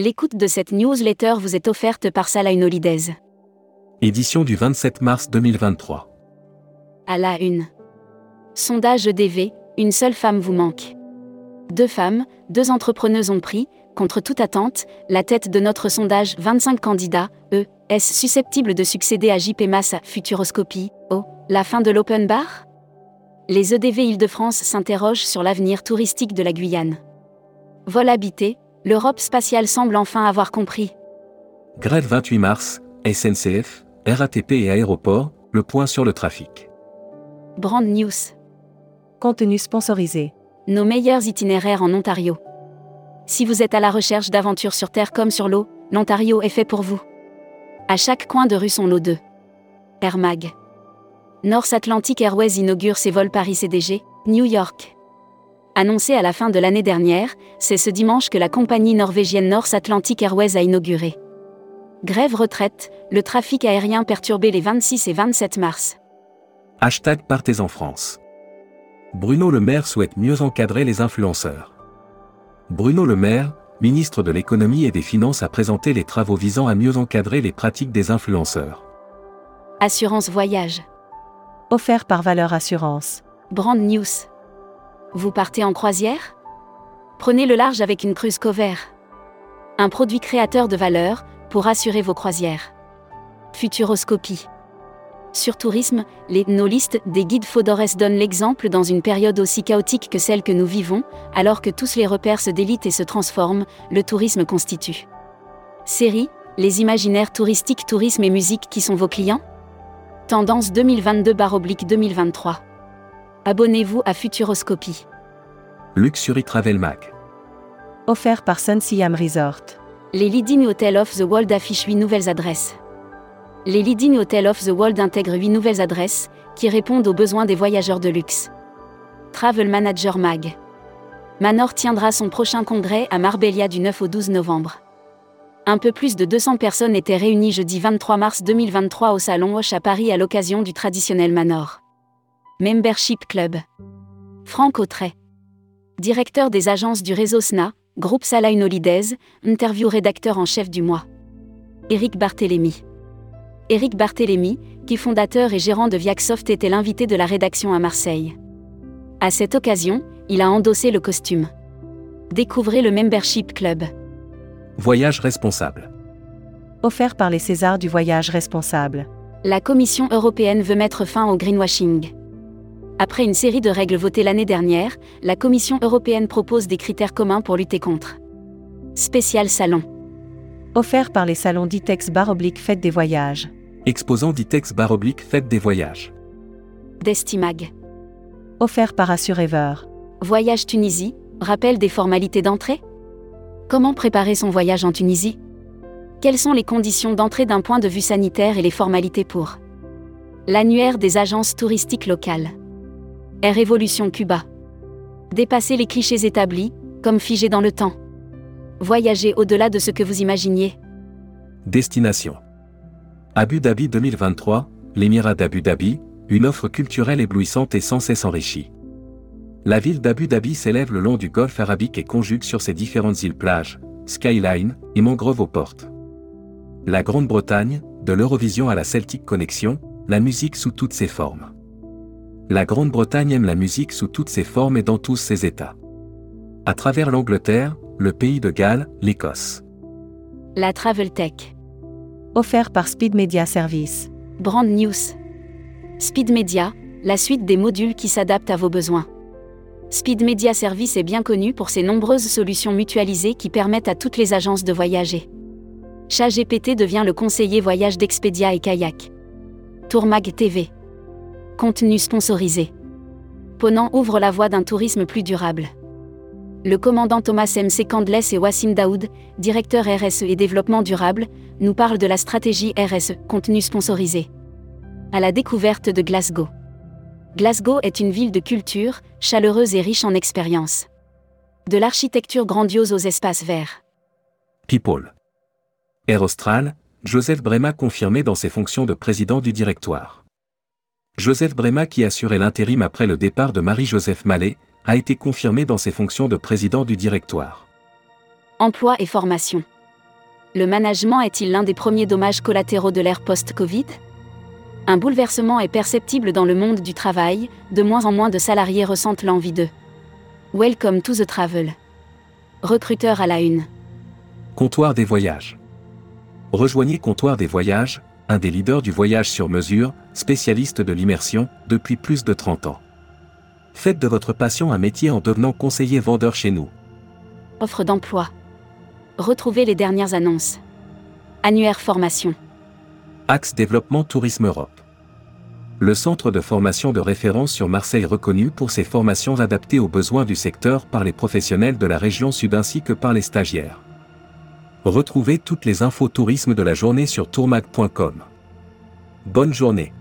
L'écoute de cette newsletter vous est offerte par Salah Holidays. Édition du 27 mars 2023. À la une. Sondage EDV, une seule femme vous manque. Deux femmes, deux entrepreneuses ont pris, contre toute attente, la tête de notre sondage 25 candidats, eux, est-ce susceptible de succéder à JP Massa Futuroscopie Oh, la fin de l'open bar? Les EDV Île-de-France s'interrogent sur l'avenir touristique de la Guyane. Vol habité, l'Europe spatiale semble enfin avoir compris. Grève 28 mars, SNCF, RATP et aéroport, le point sur le trafic. Brand News. Contenu sponsorisé. Nos meilleurs itinéraires en Ontario. Si vous êtes à la recherche d'aventures sur terre comme sur l'eau, l'Ontario est fait pour vous. À chaque coin de rue son lot de Air Mag. North Atlantic Airways inaugure ses vols Paris-CDG, New York. Annoncé à la fin de l'année dernière, c'est ce dimanche que la compagnie norvégienne North Atlantic Airways a inauguré. Grève retraite, le trafic aérien perturbé les 26 et 27 mars. Hashtag Partez en France. Bruno Le Maire souhaite mieux encadrer les influenceurs. Bruno Le Maire, ministre de l'économie et des finances a présenté les travaux visant à mieux encadrer les pratiques des influenceurs. Assurance voyage. Offert par Valeur Assurance. Brand News. Vous partez en croisière? Prenez le large avec une cruise cover. Un produit créateur de valeur pour assurer vos croisières. Futuroscopie. Sur tourisme, les no-listes des guides Fodores donnent l'exemple dans une période aussi chaotique que celle que nous vivons, alors que tous les repères se délitent et se transforment, le tourisme constitue. Série, les imaginaires touristiques, tourisme et musique qui sont vos clients? Tendance 2022-2023. Abonnez-vous à Futuroscopie. Luxury Travel Mag. Offert par Sun Siam Resort. Les Leading Hotels of the World affichent 8 nouvelles adresses. Les Leading Hotels of the World intègrent 8 nouvelles adresses, qui répondent aux besoins des voyageurs de luxe. Travel Manager Mag. Manor tiendra son prochain congrès à Marbella du 9 au 12 novembre. Un peu plus de 200 personnes étaient réunies jeudi 23 mars 2023 au Salon Hoche à Paris à l'occasion du traditionnel Manor. Membership Club. Franck Autret. Directeur des agences du réseau SNA, groupe Salah Holidays, interview rédacteur en chef du mois. Éric Barthélémy. Éric Barthélémy, qui fondateur et gérant de Viacsoft était l'invité de la rédaction à Marseille. À cette occasion, il a endossé le costume. Découvrez le Membership Club. Voyage responsable. Offert par les Césars du voyage responsable. La Commission européenne veut mettre fin au greenwashing. Après une série de règles votées l'année dernière, la Commission européenne propose des critères communs pour lutter contre. Spécial Salon. Offert par les salons Ditex Bar Oblique Fête des Voyages. Exposant Ditex Bar Oblique Fête des Voyages. Destimag. Offert par Assurever. Voyage Tunisie, rappel des formalités d'entrée Comment préparer son voyage en Tunisie? Quelles sont les conditions d'entrée d'un point de vue sanitaire et les formalités pour? L'annuaire des agences touristiques locales. Révolution Cuba. Dépasser les clichés établis, comme figés dans le temps. Voyager au-delà de ce que vous imaginiez. Destination. Abu Dhabi 2023, l'Émirat d'Abu Dhabi, une offre culturelle éblouissante et sans cesse enrichie. La ville d'Abu Dhabi s'élève le long du golfe arabique et conjugue sur ses différentes îles plages, skyline et mangroves aux portes. La Grande-Bretagne, de l'Eurovision à la Celtic Connection, la musique sous toutes ses formes. La Grande-Bretagne aime la musique sous toutes ses formes et dans tous ses états. À travers l'Angleterre, le pays de Galles, l'Écosse. La Travel Tech. Offert par Speed Media Service. Brand News. Speed Media, la suite des modules qui s'adaptent à vos besoins. Speed Media Service est bien connu pour ses nombreuses solutions mutualisées qui permettent à toutes les agences de voyager. ChatGPT devient le conseiller voyage d'Expedia et Kayak. Tourmag TV. Contenu sponsorisé. Ponant ouvre la voie d'un tourisme plus durable. Le commandant Thomas MC Candless et Wassim Daoud, directeur RSE et développement durable, nous parlent de la stratégie RSE, contenu sponsorisé. À la découverte de Glasgow. Glasgow est une ville de culture, chaleureuse et riche en expériences. De l'architecture grandiose aux espaces verts. People. Air Austral, Joseph Brema confirmé dans ses fonctions de président du directoire. Joseph Brema qui assurait l'intérim après le départ de Marie-Joseph Mallet, a été confirmé dans ses fonctions de président du directoire. Emploi et formation. Le management est-il l'un des premiers dommages collatéraux de l'ère post-Covid? Un bouleversement est perceptible dans le monde du travail, de moins en moins de salariés ressentent l'envie de Welcome to the travel. Recruteur à la une. Comptoir des voyages. Rejoignez Comptoir des voyages, un des leaders du voyage sur mesure, spécialiste de l'immersion, depuis plus de 30 ans. Faites de votre passion un métier en devenant conseiller vendeur chez nous. Offre d'emploi. Retrouvez les dernières annonces. Annuaire formation. Axe Développement Tourisme Europe. Le centre de formation de référence sur Marseille reconnu pour ses formations adaptées aux besoins du secteur par les professionnels de la région sud ainsi que par les stagiaires. Retrouvez toutes les infos tourisme de la journée sur tourmag.com. Bonne journée.